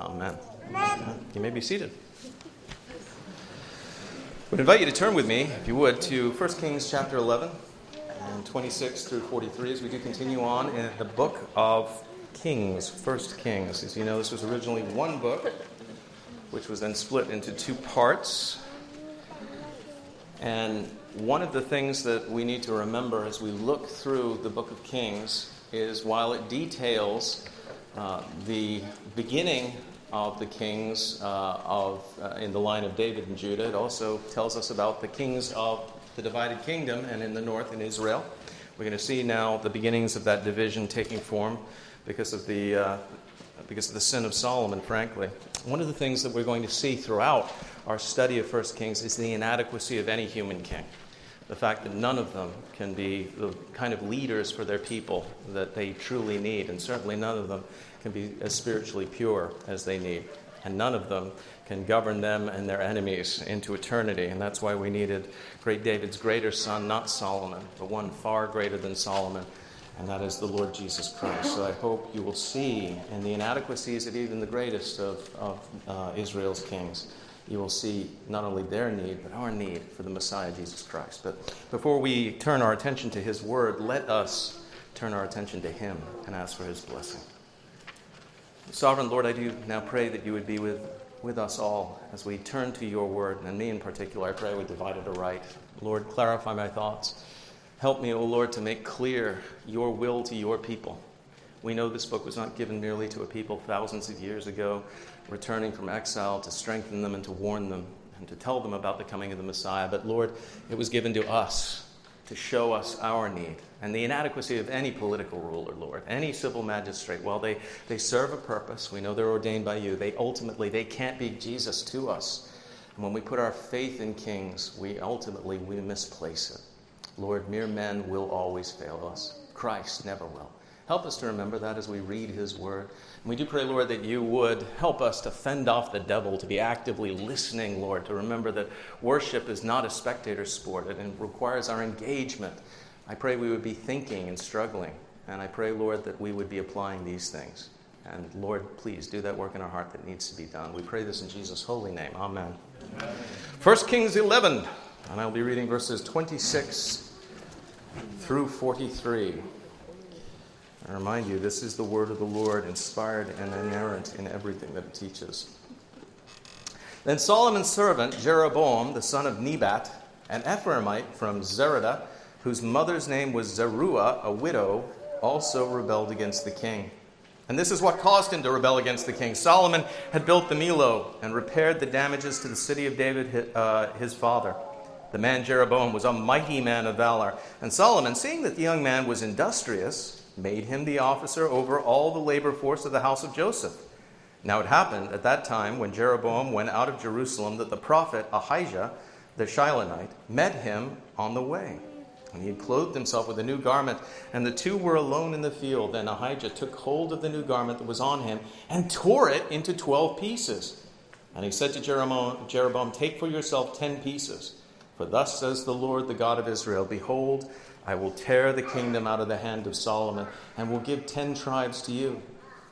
Amen. You may be seated. I would invite you to turn with me, if you would, to 1 Kings chapter 11 and 26 through 43 as we do continue on in the book of Kings, 1 Kings. As you know, this was originally one book, which was then split into two parts. And one of the things that we need to remember as we look through the book of Kings is while it details uh, the beginning of the kings uh, of, uh, in the line of David and Judah, it also tells us about the kings of the divided kingdom and in the north in Israel. We're going to see now the beginnings of that division taking form because of the, uh, because of the sin of Solomon, frankly. One of the things that we're going to see throughout our study of 1 Kings is the inadequacy of any human king. The fact that none of them can be the kind of leaders for their people that they truly need, and certainly none of them can be as spiritually pure as they need. And none of them can govern them and their enemies into eternity. And that's why we needed great David's greater son, not Solomon, but one far greater than Solomon, and that is the Lord Jesus Christ. So I hope you will see in the inadequacies of even the greatest of, of uh, Israel's kings, you will see not only their need, but our need for the Messiah, Jesus Christ. But before we turn our attention to his word, let us turn our attention to him and ask for his blessing. Sovereign Lord, I do now pray that you would be with, with us all as we turn to your word, and me in particular, I pray would divide it aright. Lord, clarify my thoughts. Help me, O Lord, to make clear your will to your people. We know this book was not given merely to a people thousands of years ago, returning from exile to strengthen them and to warn them and to tell them about the coming of the Messiah. But Lord, it was given to us to show us our need and the inadequacy of any political ruler, Lord, any civil magistrate. While they, they serve a purpose, we know they're ordained by you, they ultimately they can't be Jesus to us. And when we put our faith in kings, we ultimately we misplace it. Lord, mere men will always fail us. Christ never will. Help us to remember that as we read his word. We do pray, Lord, that you would help us to fend off the devil, to be actively listening, Lord, to remember that worship is not a spectator sport, it requires our engagement. I pray we would be thinking and struggling. And I pray, Lord, that we would be applying these things. And Lord, please do that work in our heart that needs to be done. We pray this in Jesus' holy name. Amen. Amen. 1 Kings 11, and I'll be reading verses 26 through 43. I remind you, this is the word of the Lord, inspired and inerrant in everything that it teaches. Then Solomon's servant, Jeroboam, the son of Nebat, an Ephraimite from Zereda, whose mother's name was Zeruah, a widow, also rebelled against the king. And this is what caused him to rebel against the king. Solomon had built the Millo and repaired the damages to the city of David, uh, his father. The man Jeroboam was a mighty man of valor. And Solomon, seeing that the young man was industrious, made him the officer over all the labor force of the house of Joseph. Now it happened at that time when Jeroboam went out of Jerusalem that the prophet Ahijah, the Shilonite, met him on the way. And he had clothed himself with a new garment, and the two were alone in the field. Then Ahijah took hold of the new garment that was on him and tore it into twelve pieces. And he said to Jeroboam, Take for yourself ten pieces for thus says the Lord, the God of Israel Behold, I will tear the kingdom out of the hand of Solomon, and will give ten tribes to you.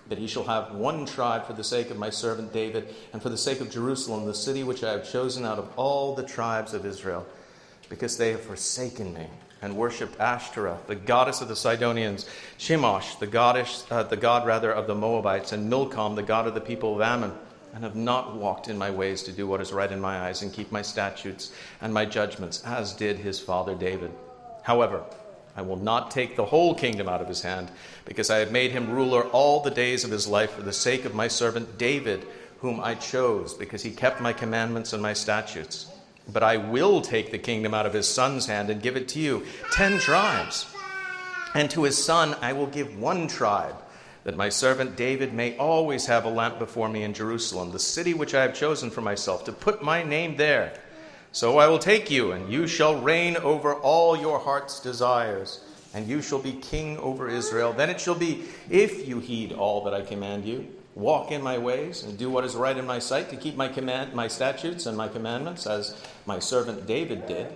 That he shall have one tribe for the sake of my servant David, and for the sake of Jerusalem, the city which I have chosen out of all the tribes of Israel, because they have forsaken me and worshipped Ashtoreth, the goddess of the Sidonians, Chemosh, the goddess, uh, the god rather of the Moabites, and Milcom, the god of the people of Ammon and have not walked in my ways to do what is right in my eyes and keep my statutes and my judgments, as did his father David. However, I will not take the whole kingdom out of his hand, because I have made him ruler all the days of his life for the sake of my servant David, whom I chose, because he kept my commandments and my statutes. But I will take the kingdom out of his son's hand and give it to you, ten tribes. And to his son I will give one tribe that my servant David may always have a lamp before me in Jerusalem, the city which I have chosen for myself, to put my name there. So I will take you, and you shall reign over all your heart's desires, and you shall be king over Israel. Then it shall be, if you heed all that I command you, walk in my ways, and do what is right in my sight, to keep my command, my statutes and my commandments, as my servant David did,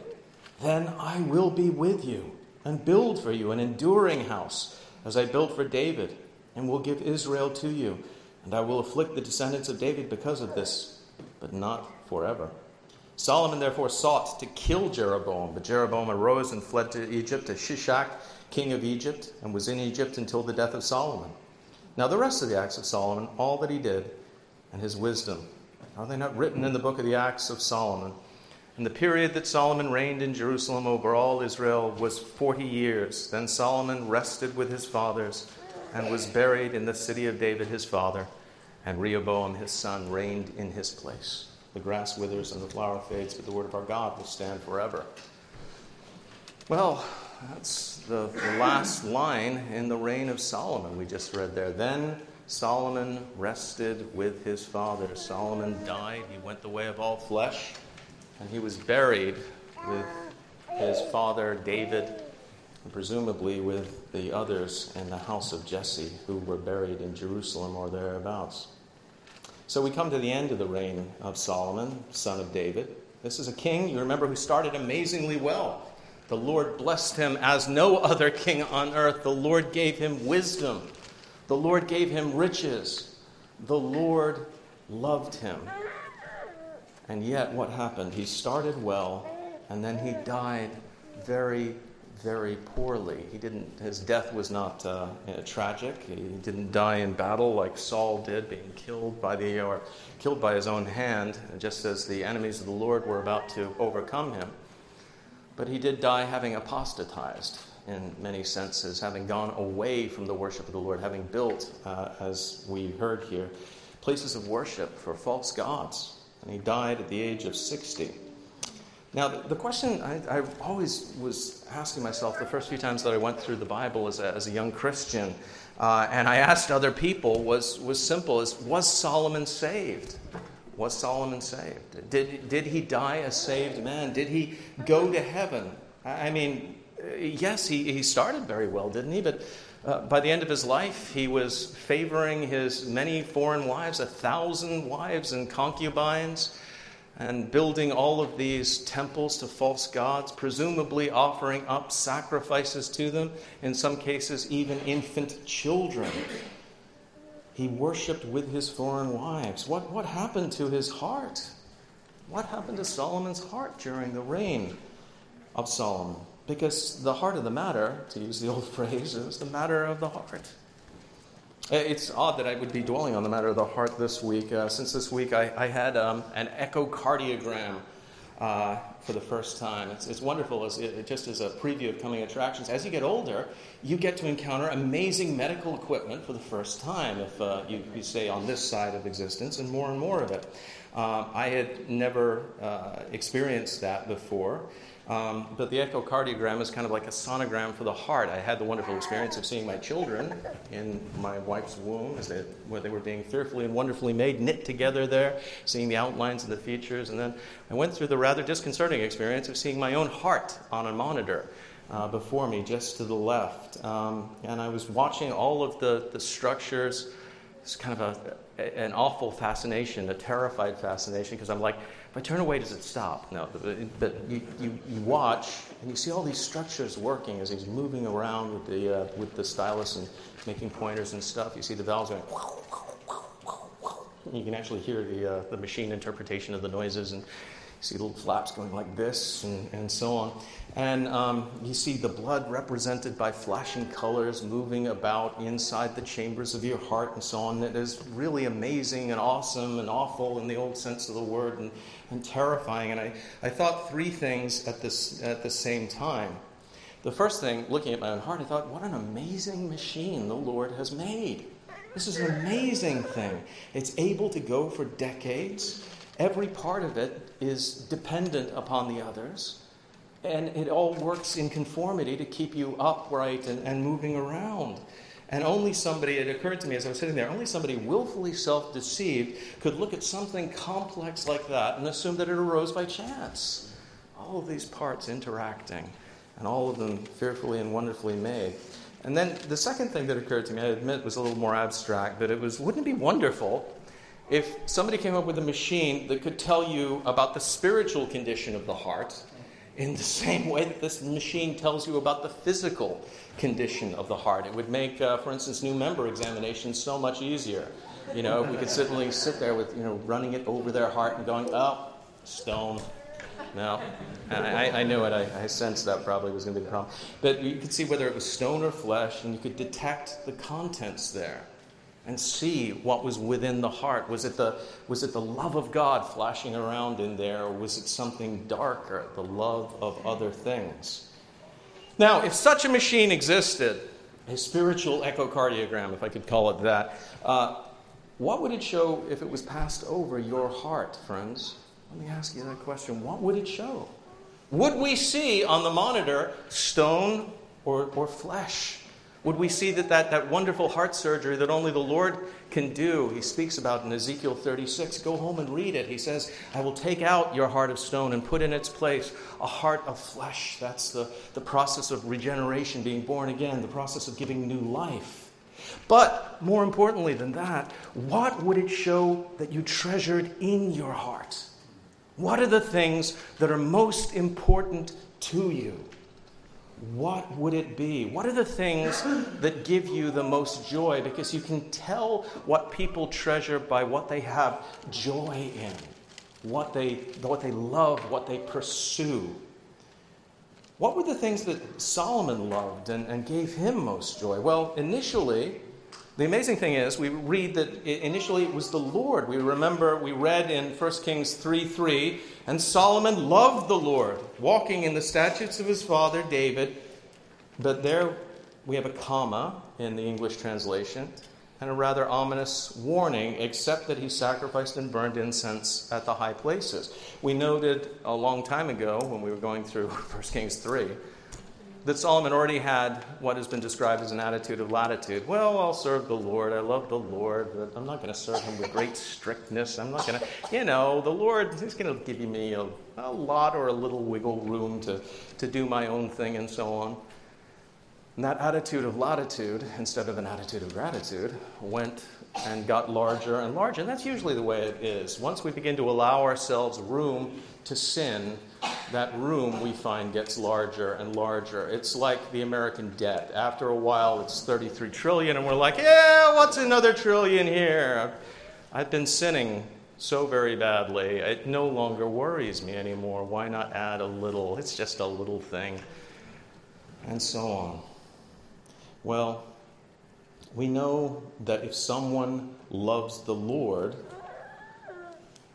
then I will be with you, and build for you an enduring house, as I built for David and will give Israel to you. And I will afflict the descendants of David because of this, but not forever. Solomon therefore sought to kill Jeroboam, but Jeroboam arose and fled to Egypt, to Shishak, king of Egypt, and was in Egypt until the death of Solomon. Now, the rest of the acts of Solomon, all that he did, and his wisdom, are they not written in the book of the Acts of Solomon? And the period that Solomon reigned in Jerusalem over all Israel was forty years. Then Solomon rested with his fathers and was buried in the city of David his father, and Rehoboam his son reigned in his place. The grass withers and the flower fades, but the word of our God will stand forever. Well, that's the, the last line in the reign of Solomon we just read there. Then Solomon rested with his father. Solomon died. He went the way of all flesh, and he was buried with his father David, and presumably with the others in the house of Jesse who were buried in Jerusalem or thereabouts. So we come to the end of the reign of Solomon, son of David. This is a king, you remember, who started amazingly well. The Lord blessed him as no other king on earth. The Lord gave him wisdom. The Lord gave him riches. The Lord loved him. And yet, what happened? He started well, and then he died very, very poorly. He didn't, his death was not uh, tragic. He didn't die in battle like Saul did, being killed by the or killed by his own hand, just as the enemies of the Lord were about to overcome him. But he did die having apostatized in many senses, having gone away from the worship of the Lord, having built, uh, as we heard here, places of worship for false gods. And he died at the age of 60. Now, the question I, I, always was asking myself the first few times that I went through the Bible as a, as a young Christian, uh, and I asked other people, was, was simple is, was Solomon saved? Was Solomon saved? Did, did he die a saved man? Did he go to heaven? I mean, yes, he, he started very well, didn't he? But uh, by the end of his life, he was favoring his many foreign wives, a thousand wives and concubines, and building all of these temples to false gods, presumably offering up sacrifices to them, in some cases, even infant children he worshiped with his foreign wives. What, what happened to his heart? What happened to Solomon's heart during the reign of Solomon? Because the heart of the matter, to use the old phrase, is the matter of the heart. Uh, it's odd that I would be dwelling on the matter of the heart this week. Uh, since this week, I, I had um, an echocardiogram uh, for the first time. It's, it's wonderful, as it, just as a preview of coming attractions. As you get older, you get to encounter amazing medical equipment for the first time, if uh, you, you say on this side of existence, and more and more of it. Uh, I had never uh, experienced that before. Um, but the echocardiogram is kind of like a sonogram for the heart. I had the wonderful experience of seeing my children in my wife's womb as they, where they were being fearfully and wonderfully made, knit together there, seeing the outlines and the features. And then I went through the rather disconcerting experience of seeing my own heart on a monitor. Uh, before me, just to the left. Um, and I was watching all of the, the structures. It's kind of a, an awful fascination, a terrified fascination, because I'm like, if I turn away, does it stop? No, but you, you, you watch and you see all these structures working as he's moving around with the, uh, with the stylus and making pointers and stuff. You see the valves going. You can actually hear the, uh, the machine interpretation of the noises and see little flaps going like this and, and so on. And um, you see the blood represented by flashing colors moving about inside the chambers of your heart and so on. It is really amazing and awesome and awful in the old sense of the word and, and terrifying. And I, I thought three things at, this, at the same time. The first thing, looking at my own heart, I thought, what an amazing machine the Lord has made. This is an amazing thing. It's able to go for decades. Every part of it is dependent upon the others. And it all works in conformity to keep you upright and, and moving around. And only somebody, it occurred to me as I was sitting there, only somebody willfully self deceived could look at something complex like that and assume that it arose by chance. All of these parts interacting, and all of them fearfully and wonderfully made. And then the second thing that occurred to me, I admit, was a little more abstract, but it was wouldn't it be wonderful if somebody came up with a machine that could tell you about the spiritual condition of the heart in the same way that this machine tells you about the physical condition of the heart. It would make, uh, for instance, new member examinations so much easier. You know, we could certainly sit there with, you know, running it over their heart and going, oh, stone. No. I, I knew it. I, I sensed that probably was going to be the problem. But you could see whether it was stone or flesh, and you could detect the contents there and see what was within the heart. Was it the, was it the love of God flashing around in there, or was it something darker, the love of other things? Now, if such a machine existed, a spiritual echocardiogram, if I could call it that, uh, what would it show if it was passed over your heart, friends? Let me ask you that question. What would it show? Would we see on the monitor stone or, or flesh? Would we see that, that that wonderful heart surgery that only the Lord can do? He speaks about in Ezekiel 36. Go home and read it. He says, I will take out your heart of stone and put in its place a heart of flesh. That's the, the process of regeneration, being born again, the process of giving new life. But more importantly than that, what would it show that you treasured in your heart? What are the things that are most important to you? What would it be? What are the things that give you the most joy? Because you can tell what people treasure by what they have joy in, what they, what they love, what they pursue. What were the things that Solomon loved and, and gave him most joy? Well, initially, the amazing thing is, we read that initially it was the Lord. We remember, we read in 1 Kings 3 3, and Solomon loved the Lord, walking in the statutes of his father David. But there we have a comma in the English translation and a rather ominous warning, except that he sacrificed and burned incense at the high places. We noted a long time ago when we were going through 1 Kings 3 that Solomon already had what has been described as an attitude of latitude. Well, I'll serve the Lord. I love the Lord, but I'm not going to serve him with great strictness. I'm not going to, you know, the Lord is going to give me a, a lot or a little wiggle room to, to do my own thing and so on. And that attitude of latitude, instead of an attitude of gratitude, went and got larger and larger. And that's usually the way it is. Once we begin to allow ourselves room to sin, that room we find gets larger and larger. It's like the American debt. After a while, it's 33 trillion, and we're like, yeah, what's another trillion here? I've been sinning so very badly. It no longer worries me anymore. Why not add a little? It's just a little thing. And so on. Well, we know that if someone loves the Lord,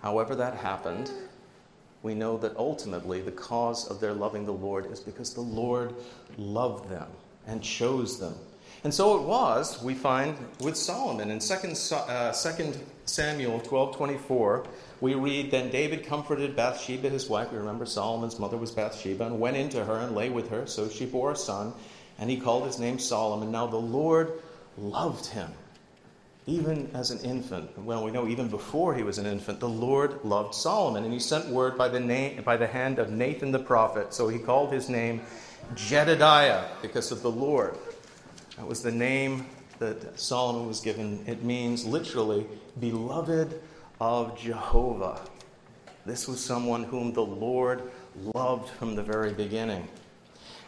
however that happened, we know that ultimately the cause of their loving the Lord is because the Lord loved them and chose them. And so it was, we find, with Solomon. In 2, uh, 2 Samuel 12 24, we read, Then David comforted Bathsheba, his wife. We remember Solomon's mother was Bathsheba, and went into her and lay with her. So she bore a son, and he called his name Solomon. Now the Lord loved him even as an infant. Well, we know even before he was an infant, the Lord loved Solomon, and he sent word by the, name, by the hand of Nathan the prophet. So he called his name Jedediah because of the Lord. That was the name that Solomon was given. It means literally, beloved of Jehovah. This was someone whom the Lord loved from the very beginning.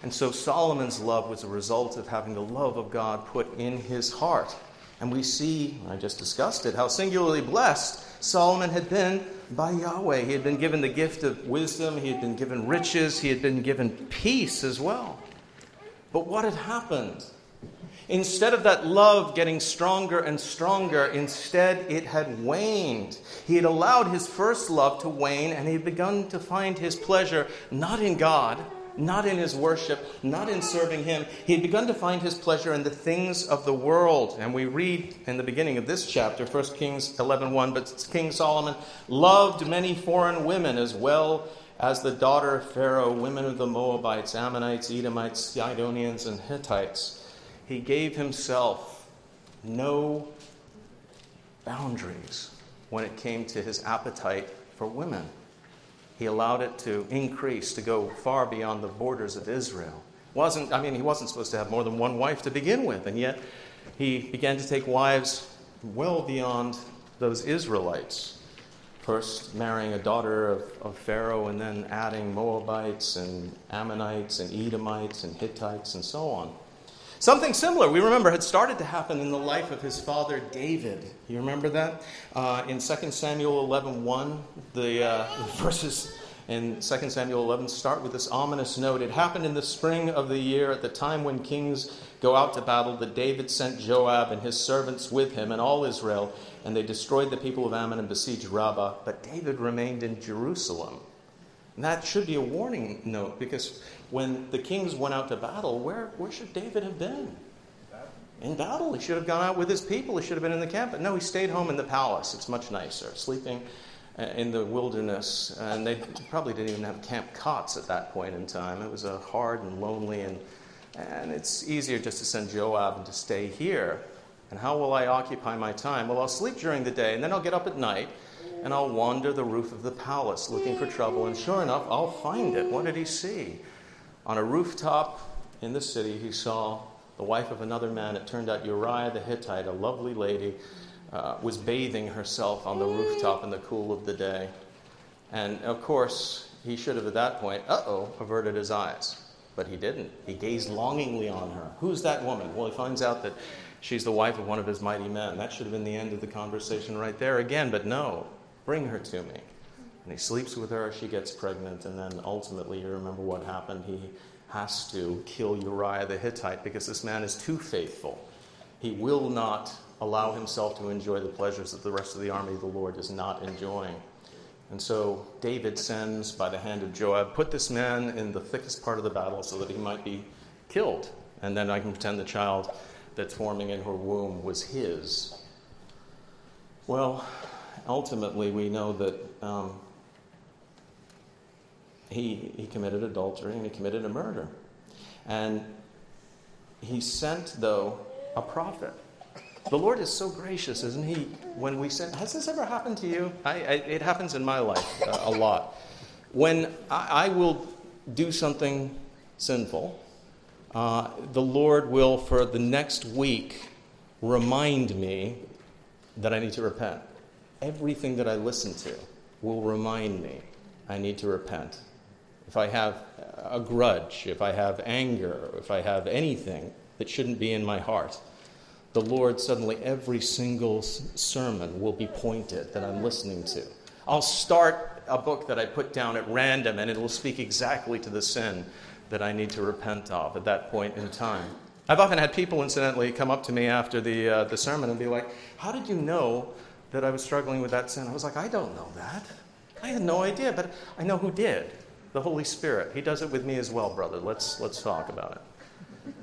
And so Solomon's love was a result of having the love of God put in his heart. And we see, I just discussed it, how singularly blessed Solomon had been by Yahweh. He had been given the gift of wisdom, he had been given riches, he had been given peace as well. But what had happened? Instead of that love getting stronger and stronger, instead it had waned. He had allowed his first love to wane, and he had begun to find his pleasure not in God not in his worship, not in serving him. He had begun to find his pleasure in the things of the world. And we read in the beginning of this chapter, 1 Kings 11.1, but King Solomon loved many foreign women as well as the daughter of Pharaoh, women of the Moabites, Ammonites, Edomites, Sidonians, and Hittites. He gave himself no boundaries when it came to his appetite for women. He allowed it to increase, to go far beyond the borders of Israel. Wasn't, I mean, he wasn't supposed to have more than one wife to begin with, and yet he began to take wives well beyond those Israelites. First, marrying a daughter of, of Pharaoh, and then adding Moabites and Ammonites and Edomites and Hittites and so on. Something similar, we remember, had started to happen in the life of his father David. You remember that? Uh, in 2 Samuel 11 1, the uh, verses in 2 Samuel 11 start with this ominous note. It happened in the spring of the year, at the time when kings go out to battle, that David sent Joab and his servants with him and all Israel, and they destroyed the people of Ammon and besieged Rabbah. But David remained in Jerusalem. And that should be a warning note because when the kings went out to battle, where, where should David have been? In battle. He should have gone out with his people. He should have been in the camp. But no, he stayed home in the palace. It's much nicer, sleeping uh, in the wilderness. And they probably didn't even have camp cots at that point in time. It was a hard and lonely, and, and it's easier just to send Joab and to stay here. And how will I occupy my time? Well, I'll sleep during the day, and then I'll get up at night and I'll wander the roof of the palace looking for trouble. And sure enough, I'll find it. What did he see? On a rooftop in the city, he saw the wife of another man. It turned out Uriah the Hittite, a lovely lady, uh, was bathing herself on the rooftop in the cool of the day. And of course, he should have at that point, uh oh, averted his eyes. But he didn't. He gazed longingly on her. Who's that woman? Well, he finds out that she's the wife of one of his mighty men. That should have been the end of the conversation right there again, but no. Bring her to me. And he sleeps with her, she gets pregnant, and then ultimately, you remember what happened. He has to kill Uriah the Hittite because this man is too faithful. He will not allow himself to enjoy the pleasures that the rest of the army of the Lord is not enjoying. And so David sends, by the hand of Joab, put this man in the thickest part of the battle so that he might be killed. And then I can pretend the child that's forming in her womb was his. Well, ultimately, we know that um, he, he committed adultery and he committed a murder. And he sent, though, a prophet. The Lord is so gracious, isn't He? When we send, has this ever happened to you? I, I, it happens in my life uh, a lot. When I, I, will do something sinful, uh, the Lord will, for the next week, remind me that I need to repent everything that I listen to will remind me I need to repent. If I have a grudge, if I have anger, if I have anything that shouldn't be in my heart, the Lord suddenly, every single sermon will be pointed that I'm listening to. I'll start a book that I put down at random, and it will speak exactly to the sin that I need to repent of at that point in time. I've often had people, incidentally, come up to me after the, uh, the sermon and be like, How did you know that I was struggling with that sin. I was like, I don't know that. I had no idea, but I know who did. The Holy Spirit. He does it with me as well, brother. Let's, let's talk about it.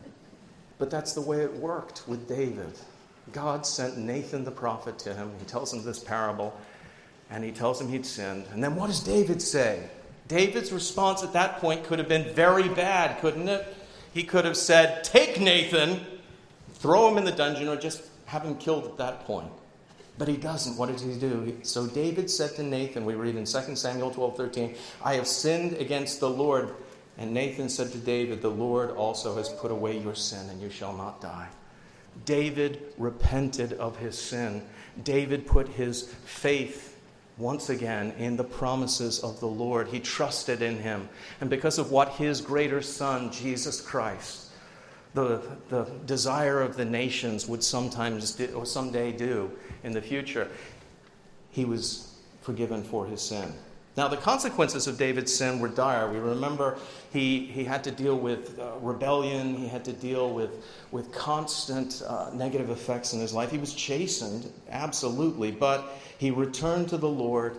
But that's the way it worked with David. God sent Nathan the prophet to him. He tells him this parable, and he tells him he'd sinned. And then what does David say? David's response at that point could have been very bad, couldn't it? He could have said, Take Nathan, throw him in the dungeon, or just have him killed at that point. But he doesn't. What does he do? So David said to Nathan, we read in 2 Samuel 12 13, I have sinned against the Lord. And Nathan said to David, The Lord also has put away your sin, and you shall not die. David repented of his sin. David put his faith once again in the promises of the Lord. He trusted in him. And because of what his greater son, Jesus Christ, the, the desire of the nations would sometimes do, or someday do, in the future, he was forgiven for his sin. Now, the consequences of David's sin were dire. We remember he, he had to deal with uh, rebellion, he had to deal with, with constant uh, negative effects in his life. He was chastened, absolutely, but he returned to the Lord,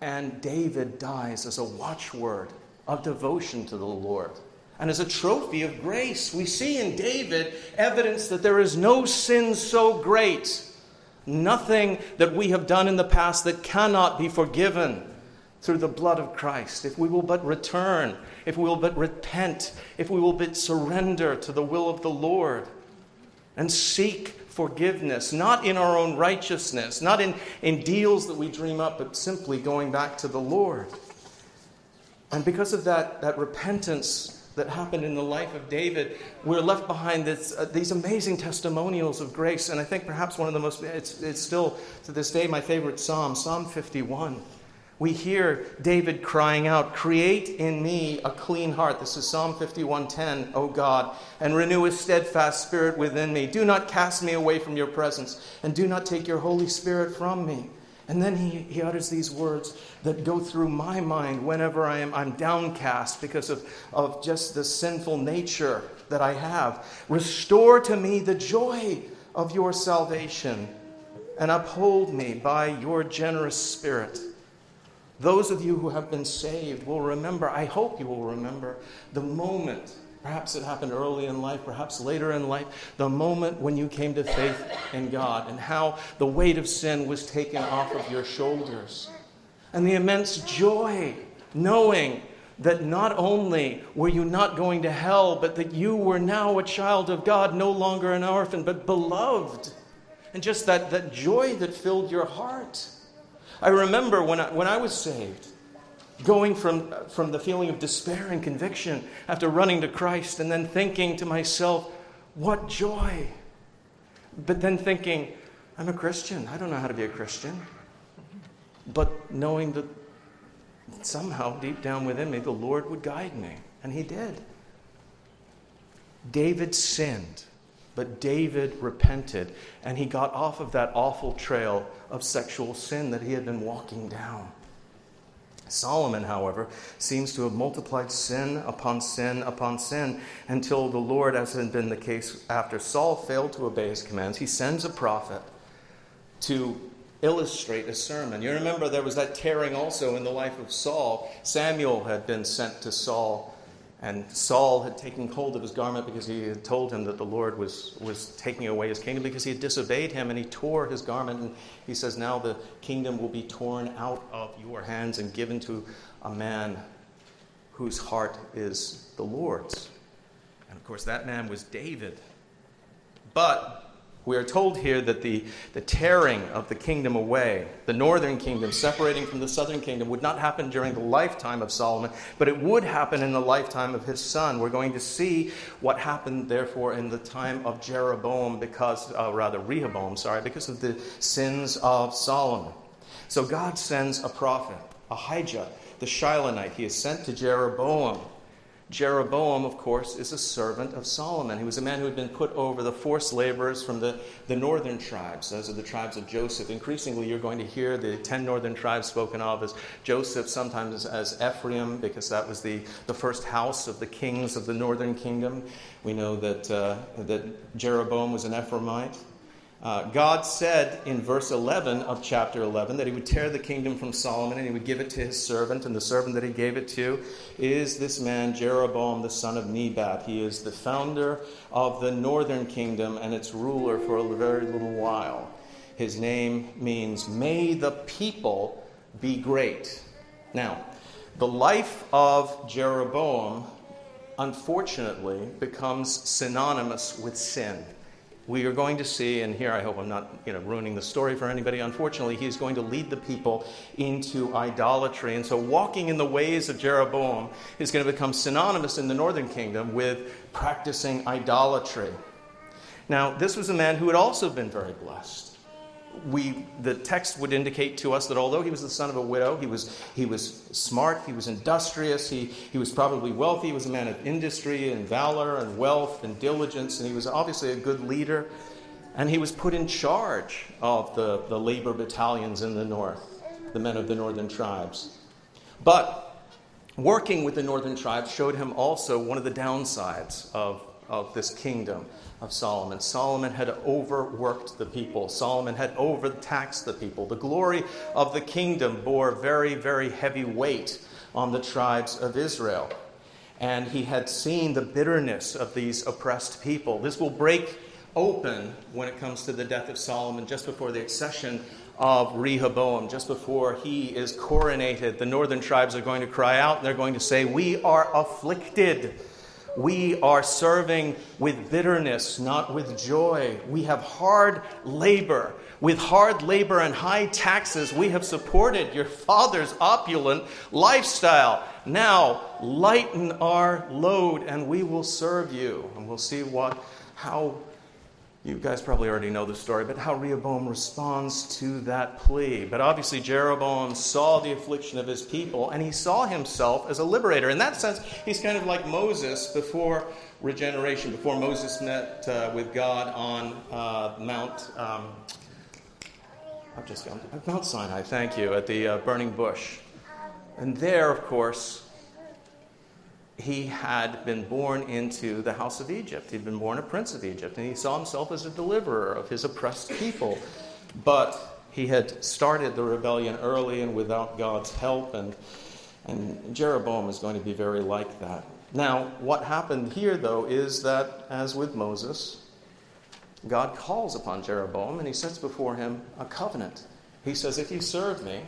and David dies as a watchword of devotion to the Lord. And as a trophy of grace, we see in David evidence that there is no sin so great Nothing that we have done in the past that cannot be forgiven through the blood of Christ. If we will but return, if we will but repent, if we will but surrender to the will of the Lord and seek forgiveness, not in our own righteousness, not in, in deals that we dream up, but simply going back to the Lord. And because of that, that repentance, that happened in the life of David, we're left behind this, uh, these amazing testimonials of grace. And I think perhaps one of the most, it's, it's still to this day my favorite psalm, Psalm 51, we hear David crying out, Create in me a clean heart. This is Psalm 51:10, O God, and renew a steadfast spirit within me. Do not cast me away from your presence, and do not take your Holy Spirit from me. And then he, he utters these words that go through my mind whenever I am I'm downcast because of, of just the sinful nature that I have. Restore to me the joy of your salvation and uphold me by your generous spirit. Those of you who have been saved will remember, I hope you will remember, the moment, perhaps it happened early in life, perhaps later in life, the moment when you came to faith in God and how the weight of sin was taken off of your shoulders. And the immense joy knowing that not only were you not going to hell, but that you were now a child of God, no longer an orphan, but beloved. And just that, that joy that filled your heart. I remember when I, when I was saved, going from, from the feeling of despair and conviction after running to Christ, and then thinking to myself, what joy. But then thinking, I'm a Christian. I don't know how to be a Christian. But knowing that somehow deep down within me, the Lord would guide me. And He did. David sinned. But David repented and he got off of that awful trail of sexual sin that he had been walking down. Solomon, however, seems to have multiplied sin upon sin upon sin until the Lord, as had been the case after Saul failed to obey his commands, he sends a prophet to illustrate a sermon. You remember there was that tearing also in the life of Saul. Samuel had been sent to Saul and Saul had taken hold of his garment because he had told him that the Lord was, was taking away his kingdom because he had disobeyed him and he tore his garment. And he says, Now the kingdom will be torn out of your hands and given to a man whose heart is the Lord's. And of course, that man was David. But we are told here that the, the tearing of the kingdom away, the northern kingdom separating from the southern kingdom, would not happen during the lifetime of Solomon, but it would happen in the lifetime of his son. We're going to see what happened, therefore, in the time of Jeroboam, because, uh, rather, Rehoboam, sorry, because of the sins of Solomon. So God sends a prophet, Ahijah, the Shilonite. He is sent to Jeroboam Jeroboam, of course, is a servant of Solomon. He was a man who had been put over the forced laborers from the, the northern tribes. Those are the tribes of Joseph. Increasingly, you're going to hear the ten northern tribes spoken of as Joseph, sometimes as Ephraim, because that was the, the first house of the kings of the northern kingdom. We know that, uh, that Jeroboam was an Ephraimite. Uh, God said in verse 11 of chapter 11 that he would tear the kingdom from Solomon and he would give it to his servant, and the servant that he gave it to is this man, Jeroboam, the son of Nebat. He is the founder of the northern kingdom and its ruler for a very little while. His name means, May the people be great. Now, the life of Jeroboam, unfortunately, becomes synonymous with sin we are going to see, and here I hope I'm not you know, ruining the story for anybody, unfortunately, he's going to lead the people into idolatry. And so, walking in the ways of Jeroboam is going to become synonymous in the northern kingdom with practicing idolatry. Now, this was a man who had also been very blessed we, the text would indicate to us that although he was the son of a widow, he was, he was smart, he was industrious, he, he was probably wealthy, he was a man of industry and valor and wealth and diligence, and he was obviously a good leader. And he was put in charge of the, the labor battalions in the north, the men of the northern tribes. But working with the northern tribes showed him also one of the downsides of, of this kingdom of Solomon. Solomon had overworked the people, Solomon had overtaxed the people. The glory of the kingdom bore very, very heavy weight on the tribes of Israel. And he had seen the bitterness of these oppressed people. This will break open when it comes to the death of Solomon just before the accession of Rehoboam, just before he is coronated. The northern tribes are going to cry out and they're going to say, We are afflicted we are serving with bitterness, not with joy. We have hard labor. With hard labor and high taxes, we have supported your father's opulent lifestyle. Now, lighten our load and we will serve you. And we'll see what, how You guys probably already know the story, but how Rehoboam responds to that plea. But obviously, Jeroboam saw the affliction of his people, and he saw himself as a liberator. In that sense, he's kind of like Moses before regeneration, before Moses met uh, with God on uh, Mount. Um, I've just gone Mount Sinai. Thank you at the uh, burning bush, and there, of course, he had been born into the house of Egypt. He'd been born a prince of Egypt, and he saw himself as a deliverer of his oppressed people. But he had started the rebellion early and without God's help, and, and Jeroboam is going to be very like that. Now, what happened here, though, is that, as with Moses, God calls upon Jeroboam and he sets before him a covenant. He says, If you serve me,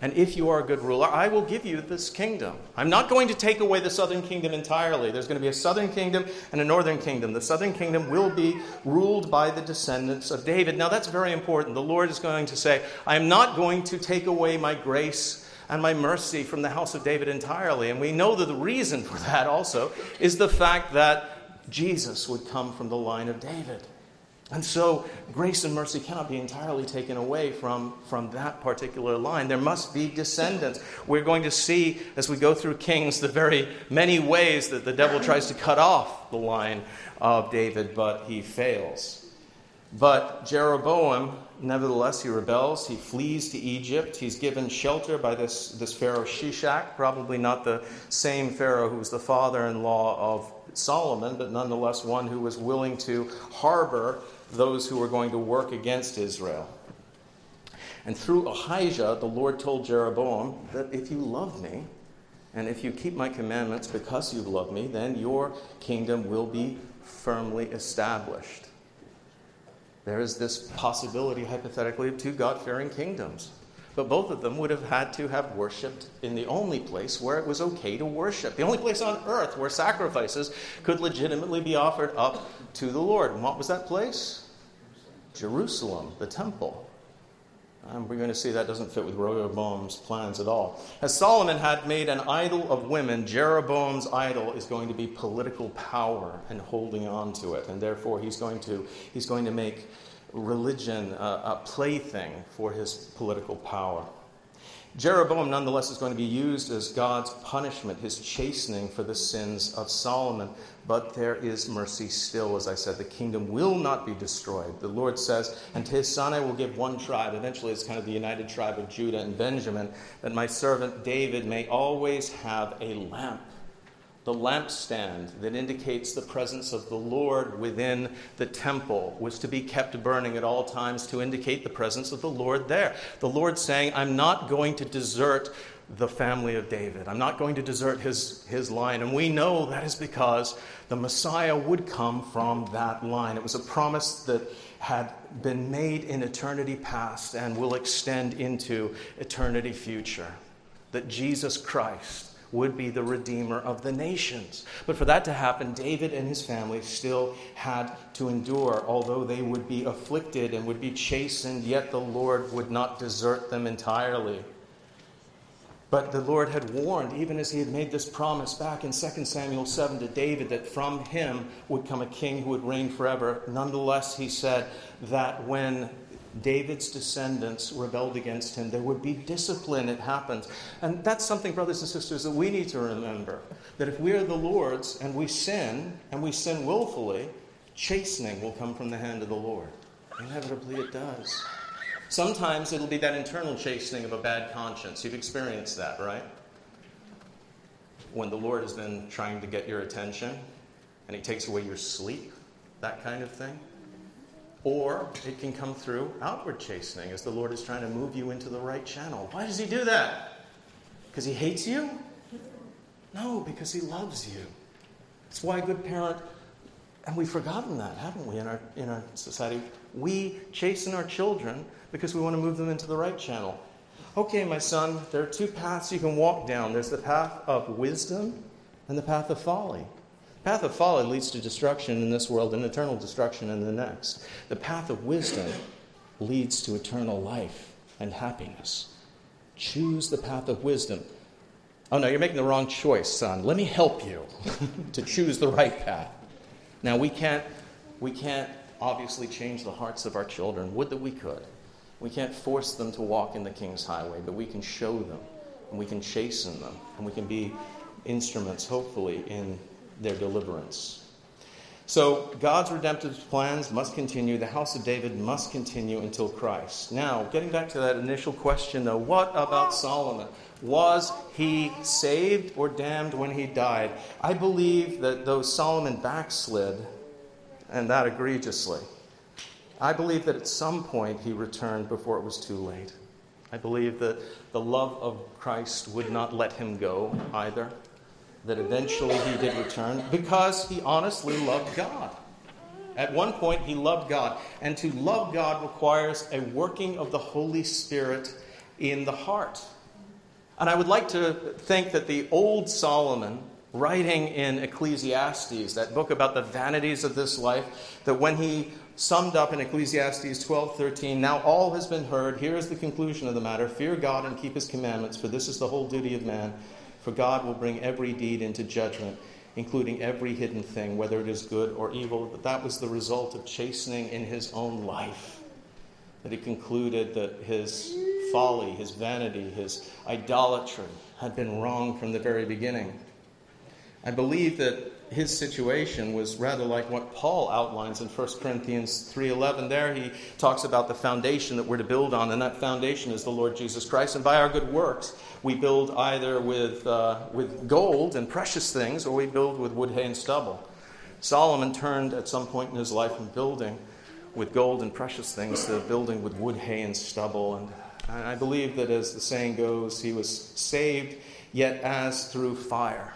and if you are a good ruler, I will give you this kingdom. I'm not going to take away the southern kingdom entirely. There's going to be a southern kingdom and a northern kingdom. The southern kingdom will be ruled by the descendants of David. Now, that's very important. The Lord is going to say, I am not going to take away my grace and my mercy from the house of David entirely. And we know that the reason for that also is the fact that Jesus would come from the line of David. And so, grace and mercy cannot be entirely taken away from, from that particular line. There must be descendants. We're going to see, as we go through Kings, the very many ways that the devil tries to cut off the line of David, but he fails. But Jeroboam, nevertheless, he rebels. He flees to Egypt. He's given shelter by this, this Pharaoh Shishak, probably not the same Pharaoh who was the father in law of Solomon, but nonetheless one who was willing to harbor those who were going to work against Israel. And through Ahijah, the Lord told Jeroboam that if you love me, and if you keep my commandments because you love me, then your kingdom will be firmly established. There is this possibility, hypothetically, of two God fearing kingdoms. But both of them would have had to have worshiped in the only place where it was okay to worship, the only place on earth where sacrifices could legitimately be offered up to the Lord. And what was that place? Jerusalem, the temple. And we're going to see that doesn't fit with Rehoboam's plans at all. As Solomon had made an idol of women, Jeroboam's idol is going to be political power and holding on to it. And therefore, he's going to, he's going to make religion a, a plaything for his political power. Jeroboam, nonetheless, is going to be used as God's punishment, his chastening for the sins of Solomon. But there is mercy still, as I said. The kingdom will not be destroyed. The Lord says, And to his son I will give one tribe. Eventually, it's kind of the united tribe of Judah and Benjamin, that my servant David may always have a lamp the lampstand that indicates the presence of the Lord within the temple was to be kept burning at all times to indicate the presence of the Lord there. The Lord saying, I'm not going to desert the family of David. I'm not going to desert his, his line. And we know that is because the Messiah would come from that line. It was a promise that had been made in eternity past and will extend into eternity future. That Jesus Christ would be the Redeemer of the nations. But for that to happen, David and his family still had to endure. Although they would be afflicted and would be chastened, yet the Lord would not desert them entirely. But the Lord had warned, even as he had made this promise back in 2 Samuel 7 to David, that from him would come a king who would reign forever. Nonetheless, he said that when David's descendants rebelled against him, there would be discipline. It happens. And that's something, brothers and sisters, that we need to remember. That if we are the Lord's and we sin, and we sin willfully, chastening will come from the hand of the Lord. Inevitably, it does. Sometimes it'll be that internal chastening of a bad conscience. You've experienced that, right? When the Lord has been trying to get your attention and He takes away your sleep, that kind of thing. Or it can come through outward chastening as the Lord is trying to move you into the right channel. Why does He do that? Because He hates you? No, because He loves you. It's why a good parent, and we've forgotten that, haven't we, in our, in our society? We chasten our children because we want to move them into the right channel. Okay, my son, there are two paths you can walk down there's the path of wisdom and the path of folly path of folly leads to destruction in this world and eternal destruction in the next. The path of wisdom leads to eternal life and happiness. Choose the path of wisdom. Oh no, you're making the wrong choice, son. Let me help you to choose the right path. Now we can't we can't obviously change the hearts of our children. Would that we could. We can't force them to walk in the King's highway, but we can show them, and we can chasten them, and we can be instruments, hopefully, in their deliverance. So, God's redemptive plans must continue. The house of David must continue until Christ. Now, getting back to that initial question, though, what about Solomon? Was he saved or damned when he died? I believe that though Solomon backslid, and that egregiously, I believe that at some point he returned before it was too late. I believe that the love of Christ would not let him go either that eventually he did return because he honestly loved God. At one point, he loved God. And to love God requires a working of the Holy Spirit in the heart. And I would like to think that the old Solomon, writing in Ecclesiastes, that book about the vanities of this life, that when he summed up in Ecclesiastes 12:13, now all has been heard, here is the conclusion of the matter, fear God and keep his commandments, for this is the whole duty of man. For God will bring every deed into judgment, including every hidden thing, whether it is good or evil. But that was the result of chastening in his own life. That he concluded that his folly, his vanity, his idolatry had been wrong from the very beginning. I believe that his situation was rather like what Paul outlines in 1 Corinthians 3:11 there he talks about the foundation that we're to build on and that foundation is the Lord Jesus Christ. And by our good works we build either with uh, with gold and precious things or we build with wood hay and stubble. Solomon turned at some point in his life from building with gold and precious things to building with wood hay and stubble. And I believe that as the saying goes he was saved yet as through fire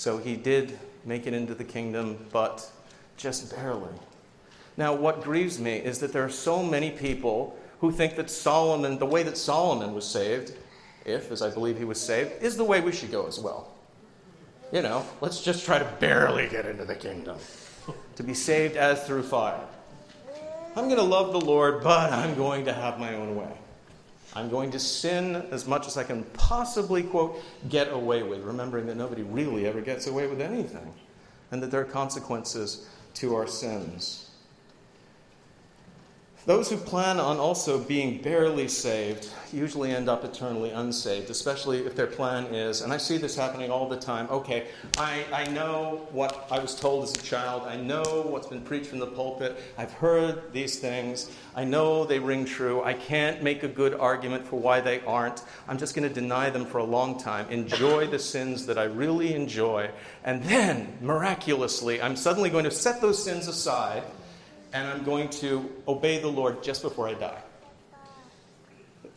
so he did make it into the kingdom, but just barely. Now, what grieves me is that there are so many people who think that Solomon, the way that Solomon was saved, if, as I believe he was saved, is the way we should go as well. You know, let's just try to barely get into the kingdom. to be saved as through fire. I'm going to love the Lord, but I'm going to have my own way. I'm going to sin as much as I can possibly, quote, get away with, remembering that nobody really ever gets away with anything, and that there are consequences to our sins. Those who plan on also being barely saved usually end up eternally unsaved, especially if their plan is, and I see this happening all the time okay, I, I know what I was told as a child, I know what's been preached from the pulpit, I've heard these things, I know they ring true, I can't make a good argument for why they aren't, I'm just going to deny them for a long time, enjoy the sins that I really enjoy, and then, miraculously, I'm suddenly going to set those sins aside and I'm going to obey the Lord just before I die.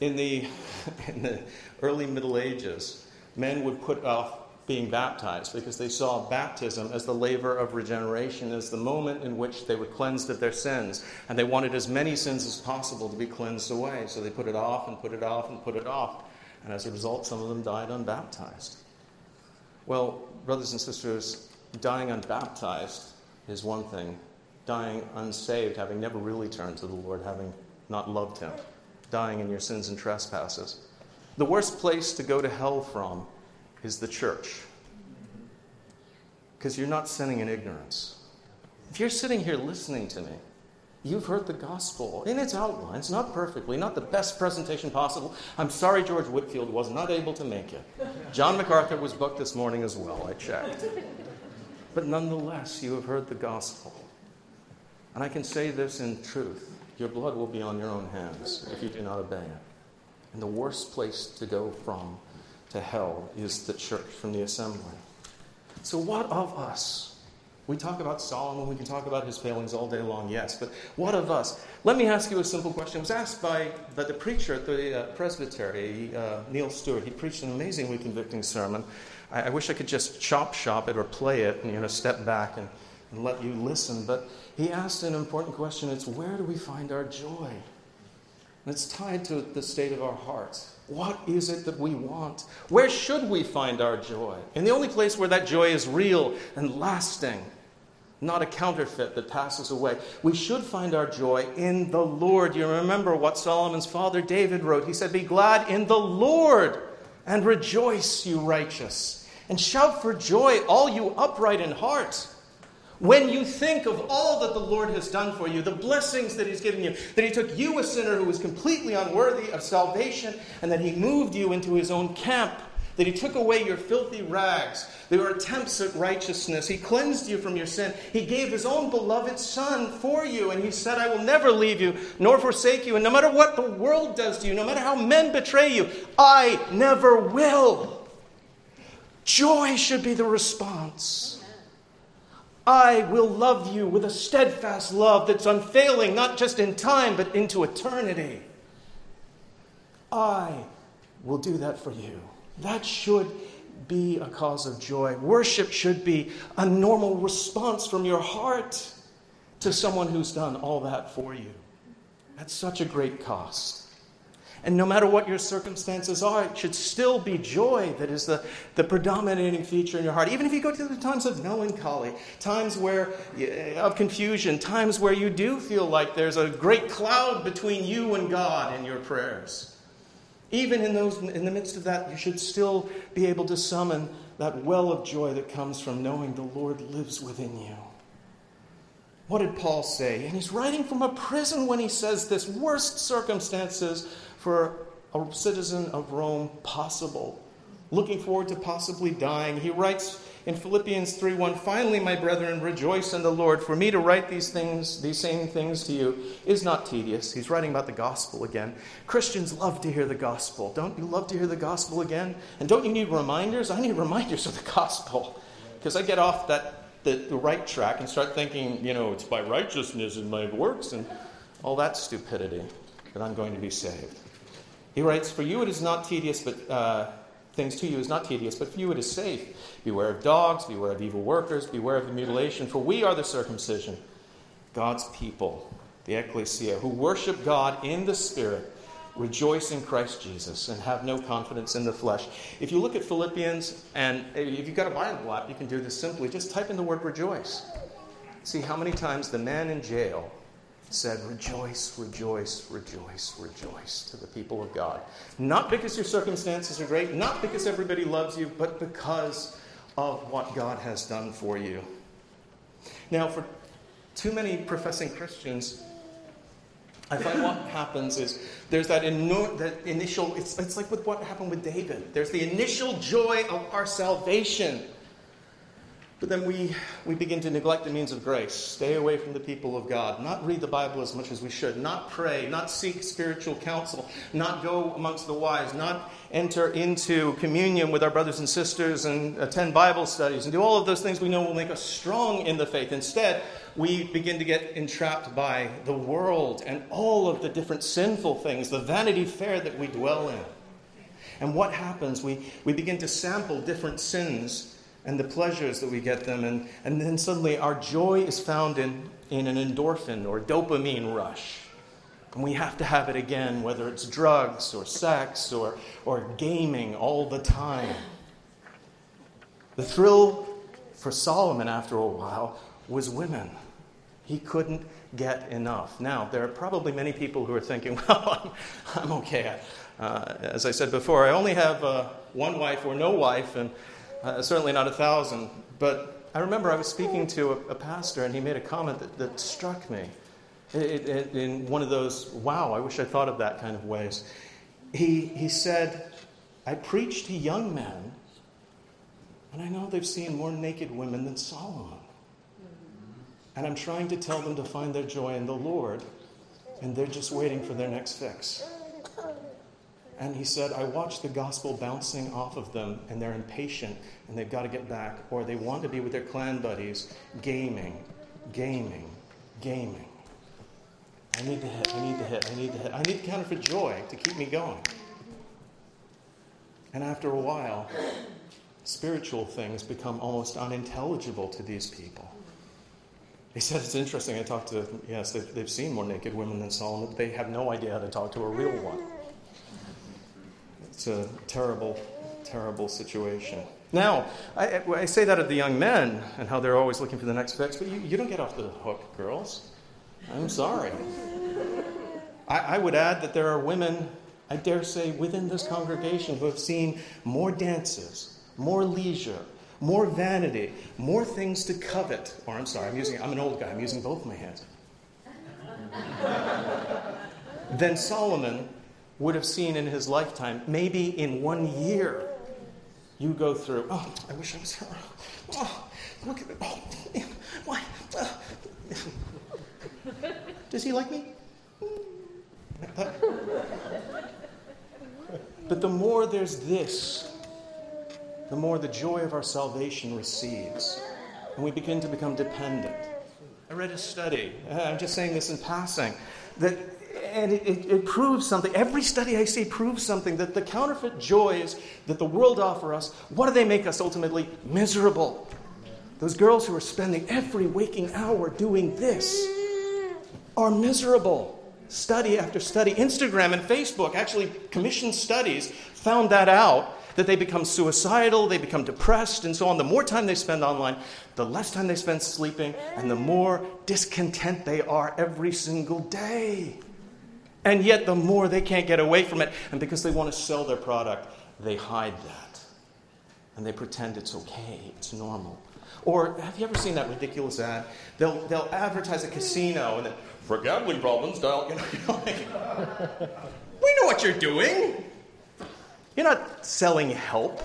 In the, in the early Middle Ages, men would put off being baptized because they saw baptism as the laver of regeneration, as the moment in which they were cleansed of their sins. And they wanted as many sins as possible to be cleansed away. So they put it off and put it off and put it off. And as a result, some of them died unbaptized. Well, brothers and sisters, dying unbaptized is one thing, dying unsaved, having never really turned to the Lord, having not loved Him, dying in your sins and trespasses. The worst place to go to hell from is the church. Because you're not sinning in ignorance. If you're sitting here listening to me, you've heard the gospel in its outlines, not perfectly, not the best presentation possible. I'm sorry George Whitefield was not able to make it. John MacArthur was booked this morning as well, I checked. But nonetheless, you have heard the gospel. And I can say this in truth your blood will be on your own hands if you do not obey it. And the worst place to go from to hell is the church from the assembly. So, what of us? We talk about Solomon, we can talk about his failings all day long, yes, but what of us? Let me ask you a simple question. It was asked by, by the preacher at the uh, presbytery, uh, Neil Stewart. He preached an amazingly convicting sermon. I, I, wish I could just chop shop it or play it and you know, step back and, and let you listen, but he asked an important question it's where do we find our joy? And it's tied to the state of our hearts. What is it that we want? Where should we find our joy? And the only place where that joy is real and lasting, not a counterfeit that passes away. We should find our joy in the Lord. You remember what Solomon's father David wrote. He said, Be glad in the Lord and rejoice, you righteous, and shout for joy, all you upright in heart. When you think of all that the Lord has done for you, the blessings that He's given you, that He took you, a sinner who was completely unworthy of salvation, and that He moved you into His own camp, that He took away your filthy rags, were attempts at righteousness. He cleansed you from your sin. He gave His own beloved Son for you, and He said, I will never leave you nor forsake you. And no matter what the world does to you, no matter how men betray you, I never will. Joy should be the response. I will love you with a steadfast love that's unfailing, not just in time, but into eternity. I will do that for you. That should be a cause of joy. Worship should be a normal response from your heart to someone who's done all that for you. That's such a great cost. And no matter what your circumstances are, it should still be joy that is the, the predominating feature in your heart. Even if you go through the times of melancholy, times where uh, of confusion, times where you do feel like there's a great cloud between you and God in your prayers. Even in those in the midst of that, you should still be able to summon that well of joy that comes from knowing the Lord lives within you. What did Paul say? And he's writing from a prison when he says this worst circumstances for a citizen of Rome possible, looking forward to possibly dying. He writes in Philippians 3:1, "Finally, my brethren, rejoice in the Lord. For me to write these things, these same things to you is not tedious." He's writing about the gospel again. Christians love to hear the gospel. Don't you love to hear the gospel again? And don't you need reminders? I need reminders of the gospel. Because I get off that the, the right track and start thinking, you know, it's by righteousness and my works and all that stupidity that I'm going to be saved. He writes, For you it is not tedious, but uh, things to you is not tedious, but for you it is safe. Beware of dogs, beware of evil workers, beware of the mutilation, for we are the circumcision, God's people, the ecclesia, who worship God in the Spirit, rejoice in Christ Jesus, and have no confidence in the flesh. If you look at Philippians, and if you've got a Bible app, you can do this simply. Just type in the word rejoice. See how many times the man in jail said, Rejoice, rejoice, rejoice, rejoice to the people of God. Not because your circumstances are great, not because everybody loves you, but because of what God has done for you. Now, for too many professing Christians, I find what happens is there's that, that initial, it's, it's like with what happened with David. There's the initial joy of our salvation. But then we, we begin to neglect the means of grace, stay away from the people of God, not read the Bible as much as we should, not pray, not seek spiritual counsel, not go amongst the wise, not enter into communion with our brothers and sisters and attend Bible studies and do all of those things we know will make us strong in the faith. Instead, we begin to get entrapped by the world and all of the different sinful things, the vanity fair that we dwell in. And what happens? We, we begin to sample different sins and the pleasures that we get them. And, and then suddenly our joy is found in, in an endorphin or dopamine rush. And we have to have it again, whether it's drugs or sex or, or gaming all the time. The thrill for Solomon after a while was women. He couldn't get enough. Now, there are probably many people who are thinking, well, I'm, I'm okay. Uh, as I said before, I only have uh, one wife or no wife, and uh, certainly not a thousand. But I remember I was speaking to a, a pastor, and he made a comment that, that struck me it, it, in one of those, wow, I wish I thought of that kind of ways. He, he said, I preach to young men, and I know they've seen more naked women than Solomon. And I'm trying to tell them to find their joy in the Lord, and they're just waiting for their next fix. And he said, I watch the gospel bouncing off of them, and they're impatient, and they've got to get back, or they want to be with their clan buddies, gaming, gaming, gaming. I need to hit, I need to hit, I need to hit. I need counterfeit joy to keep me going. And after a while, spiritual things become almost unintelligible to these people. He said it's interesting. I talked to, yes, they've, they've seen more naked women than Solomon, but they have no idea how to talk to a real one. It's a terrible, terrible situation. Now, I, I, say that of the young men and how they're always looking for the next fix, but you, you don't get off the hook, girls. I'm sorry. I, I would add that there are women, I dare say, within this congregation who have seen more dances, more leisure, more vanity, more things to covet. Or I'm sorry, I'm using, I'm an old guy, I'm using both my hands. than Solomon would have seen in his lifetime, maybe in one year. You go through, oh, I wish I was her. Oh, look at it. Oh, why? Does he like me? But the more there's this, the more the joy of our salvation recedes. And we begin to become dependent. I read a study, I'm just saying this in passing, that and it, it, it, proves something. Every study I see proves something that the counterfeit joys that the world offer us, what do they make us ultimately? Miserable. Those girls who are spending every waking hour doing this are miserable. Study after study. Instagram and Facebook actually commissioned studies, found that out, that they become suicidal, they become depressed, and so on. The more time they spend online, the less time they spend sleeping, and the more discontent they are every single day. And yet, the more they can't get away from it, and because they want to sell their product, they hide that. And they pretend it's okay, it's normal. Or have you ever seen that ridiculous ad? They'll, they'll advertise a casino and then, for gambling problems, dial, you know, you know like, we know what you're doing. You're not selling help,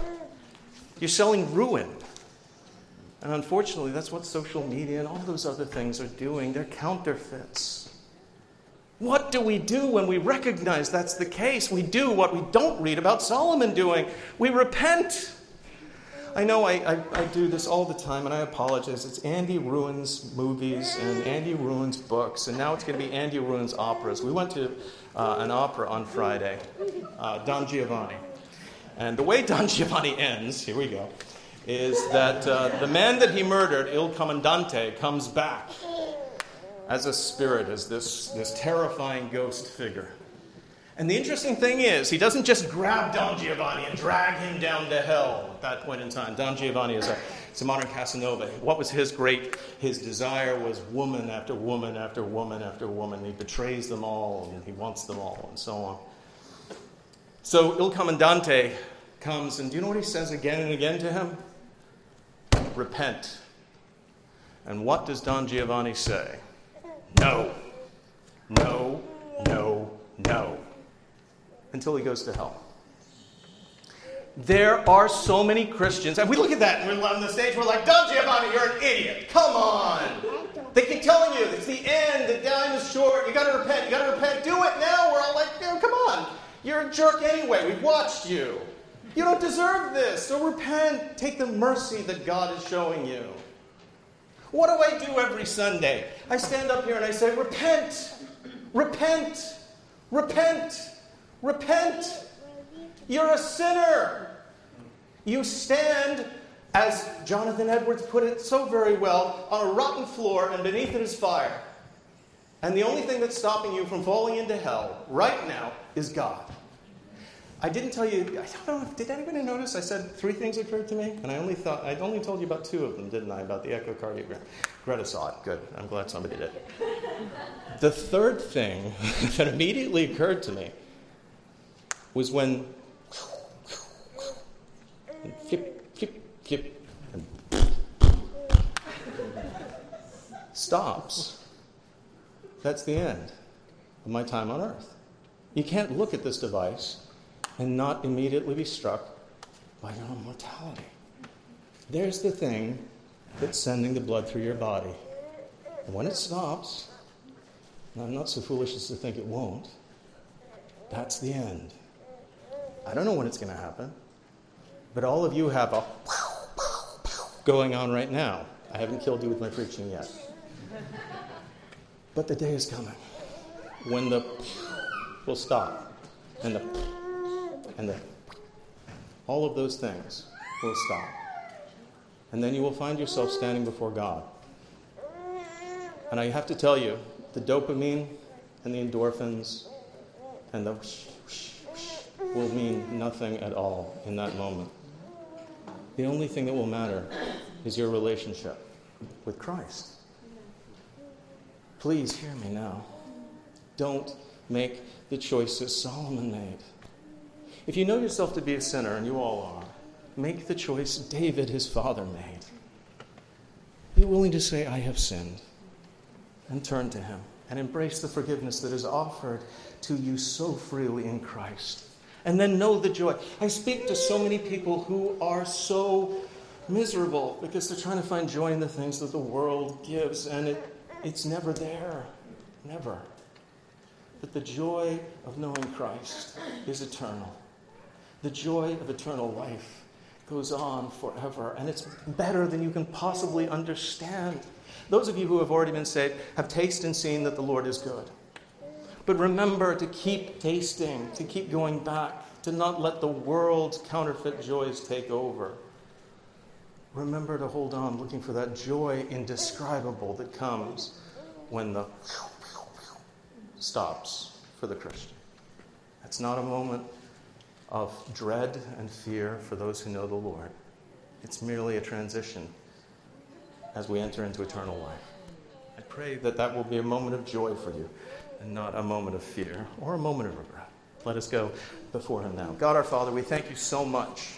you're selling ruin. And unfortunately, that's what social media and all those other things are doing. They're counterfeits. What do we do when we recognize that's the case? We do what we don't read about Solomon doing we repent. I know I, I, I, do this all the time, and I apologize. It's Andy Ruins movies and Andy Ruins books, and now it's going to be Andy Ruins operas. We went to uh, an opera on Friday, uh, Don Giovanni. And the way Don Giovanni ends, here we go, is that uh, the man that he murdered, Il Comandante, comes back as a spirit, as this, this terrifying ghost figure. And the interesting thing is, he doesn't just grab Don Giovanni and drag him down to hell at that point in time. Don Giovanni is a, it's a modern Casanova. What was his great, his desire was woman after woman after woman after woman. He betrays them all and he wants them all and so on. So Il Comandante comes, and do you know what he says again and again to him? Repent. And what does Don Giovanni say? No, no, no, no until he goes to hell. There are so many Christians, and we look at that and we're on the stage, we're like, Don Giovanni, you're an idiot. Come on. They keep telling you it's the end, the time is short, you gotta repent, you gotta repent, do it now. We're all like, come on. You're a jerk anyway. We've watched you. You don't deserve this. So repent. Take the mercy that God is showing you. What do I do every Sunday? I stand up here and I say, Repent, repent, repent. Repent. You're a sinner. You stand, as Jonathan Edwards put it so very well, on a rotten floor and beneath it is fire. And the only thing that's stopping you from falling into hell right now is God. I didn't tell you, I don't know, did anybody notice I said three things occurred to me? And I only thought, I only told you about two of them, didn't I? About the echocardiogram. Greta saw it. Good. I'm glad somebody did. The third thing that immediately occurred to me was when flip, flip, flip, and stops. That's the end of my time on earth. You can't look at this device and not immediately be struck by your own mortality. There's the thing that's sending the blood through your body. And when it stops, and I'm not so foolish as to think it won't, that's the end. I don't know when it's going to happen, but all of you have a going on right now. I haven't killed you with my preaching yet. But the day is coming when the will stop and the and the all of those things will stop. And then you will find yourself standing before God. And I have to tell you, the dopamine and the endorphins and the will mean nothing at all in that moment. The only thing that will matter is your relationship with Christ. Please hear me now. Don't make the choices Solomon made. If you know yourself to be a sinner, and you all are, make the choice David, his father, made. Be willing to say, I have sinned, and turn to him and embrace the forgiveness that is offered to you so freely in Christ. And then know the joy. I speak to so many people who are so miserable because they're trying to find joy in the things that the world gives, and it, it's never there. Never. But the joy of knowing Christ is eternal. The joy of eternal life goes on forever, and it's better than you can possibly understand. Those of you who have already been saved have tasted and seen that the Lord is good. But remember to keep tasting, to keep going back, to not let the world's counterfeit joys take over. Remember to hold on, looking for that joy indescribable that comes when the stops for the Christian. It's not a moment of dread and fear for those who know the Lord. It's merely a transition as we enter into eternal life. I pray that that will be a moment of joy for you and not a moment of fear or a moment of regret. Let us go before Him now. God our Father, we thank you so much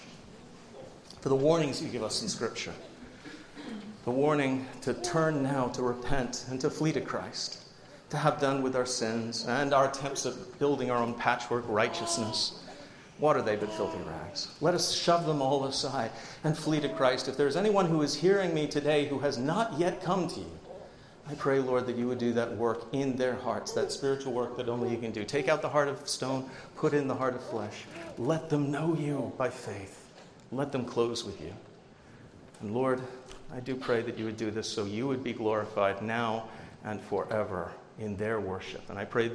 for the warnings you give us in Scripture. The warning to turn now, to repent, and to flee to Christ, to have done with our sins and our attempts at building our own patchwork righteousness. What are they but filthy rags? Let us shove them all aside and flee to Christ. If there's anyone who is hearing me today who has not yet come to you, I pray, Lord, that you would do that work in their hearts, that spiritual work that only you can do. Take out the heart of stone, put in the heart of flesh. Let them know you by faith. Let them close with you. And Lord, I do pray that you would do this so you would be glorified now and forever in their worship. And I pray